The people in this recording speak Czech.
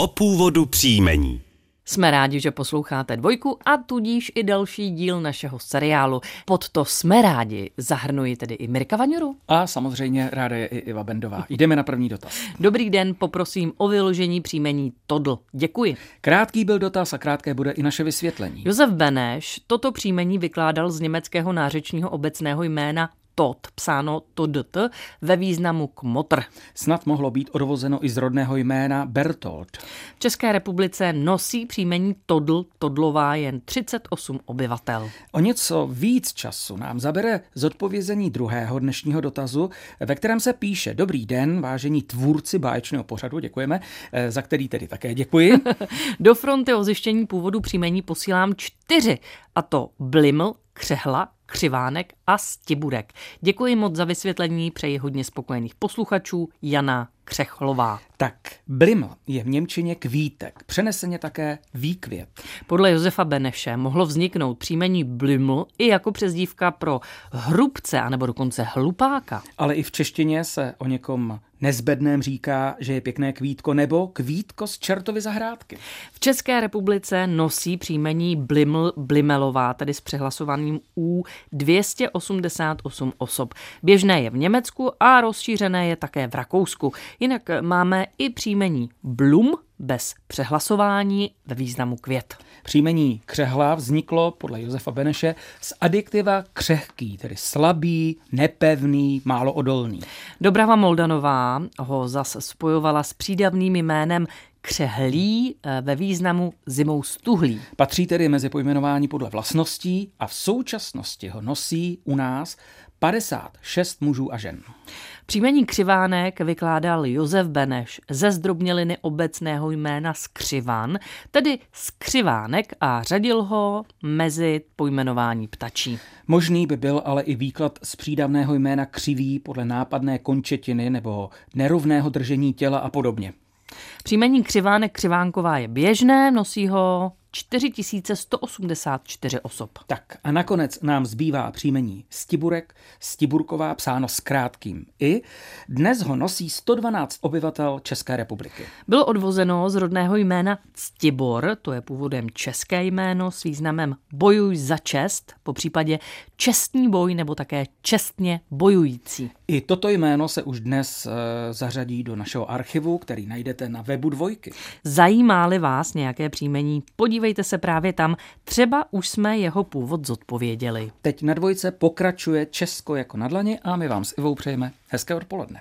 o původu příjmení. Jsme rádi, že posloucháte dvojku a tudíž i další díl našeho seriálu. Pod to jsme rádi zahrnuji tedy i Mirka Vaňuru. A samozřejmě ráda je i Iva Bendová. Jdeme na první dotaz. Dobrý den, poprosím o vyložení příjmení Todl. Děkuji. Krátký byl dotaz a krátké bude i naše vysvětlení. Josef Beneš toto příjmení vykládal z německého nářečního obecného jména tot, psáno todt, ve významu kmotr. Snad mohlo být odvozeno i z rodného jména Bertolt. V České republice nosí příjmení Todl, Todlová jen 38 obyvatel. O něco víc času nám zabere zodpovězení druhého dnešního dotazu, ve kterém se píše Dobrý den, vážení tvůrci báječného pořadu, děkujeme, eh, za který tedy také děkuji. Do fronty o zjištění původu příjmení posílám čtyři, a to Bliml, Křehla, Křivánek a Stiburek. Děkuji moc za vysvětlení, přeji hodně spokojených posluchačů, Jana Křechlová. Tak, bliml je v Němčině kvítek, přeneseně také výkvět. Podle Josefa Beneše mohlo vzniknout příjmení bliml i jako přezdívka pro hrubce, anebo dokonce hlupáka. Ale i v češtině se o někom nezbedném říká, že je pěkné kvítko nebo kvítko z čertovy zahrádky. V České republice nosí příjmení Bliml Blimelová, tedy s přehlasovaným U 288 osob. Běžné je v Německu a rozšířené je také v Rakousku. Jinak máme i příjmení Blum bez přehlasování ve významu květ. Příjmení křehla vzniklo podle Josefa Beneše z adjektiva křehký, tedy slabý, nepevný, málo odolný. Dobrava Moldanová ho zas spojovala s přídavným jménem křehlý eh, ve významu zimou stuhlý. Patří tedy mezi pojmenování podle vlastností a v současnosti ho nosí u nás 56 mužů a žen. Příjmení křivánek vykládal Josef Beneš ze zdrobněliny obecného jména skřivan, tedy skřivánek a řadil ho mezi pojmenování ptačí. Možný by byl ale i výklad z přídavného jména křivý podle nápadné končetiny nebo nerovného držení těla a podobně. Příjmení křivánek křivánková je běžné, nosí ho 4184 osob. Tak a nakonec nám zbývá příjmení Stiburek, Stiburková psáno s krátkým i. Dnes ho nosí 112 obyvatel České republiky. Bylo odvozeno z rodného jména Stibor, to je původem české jméno s významem bojuj za čest, po případě čestní boj nebo také čestně bojující. I toto jméno se už dnes e, zařadí do našeho archivu, který najdete na webu dvojky. Zajímá-li vás nějaké příjmení, podívejte se právě tam, třeba už jsme jeho původ zodpověděli. Teď na dvojce pokračuje Česko jako na dlani a my vám s Ivou přejeme hezké odpoledne.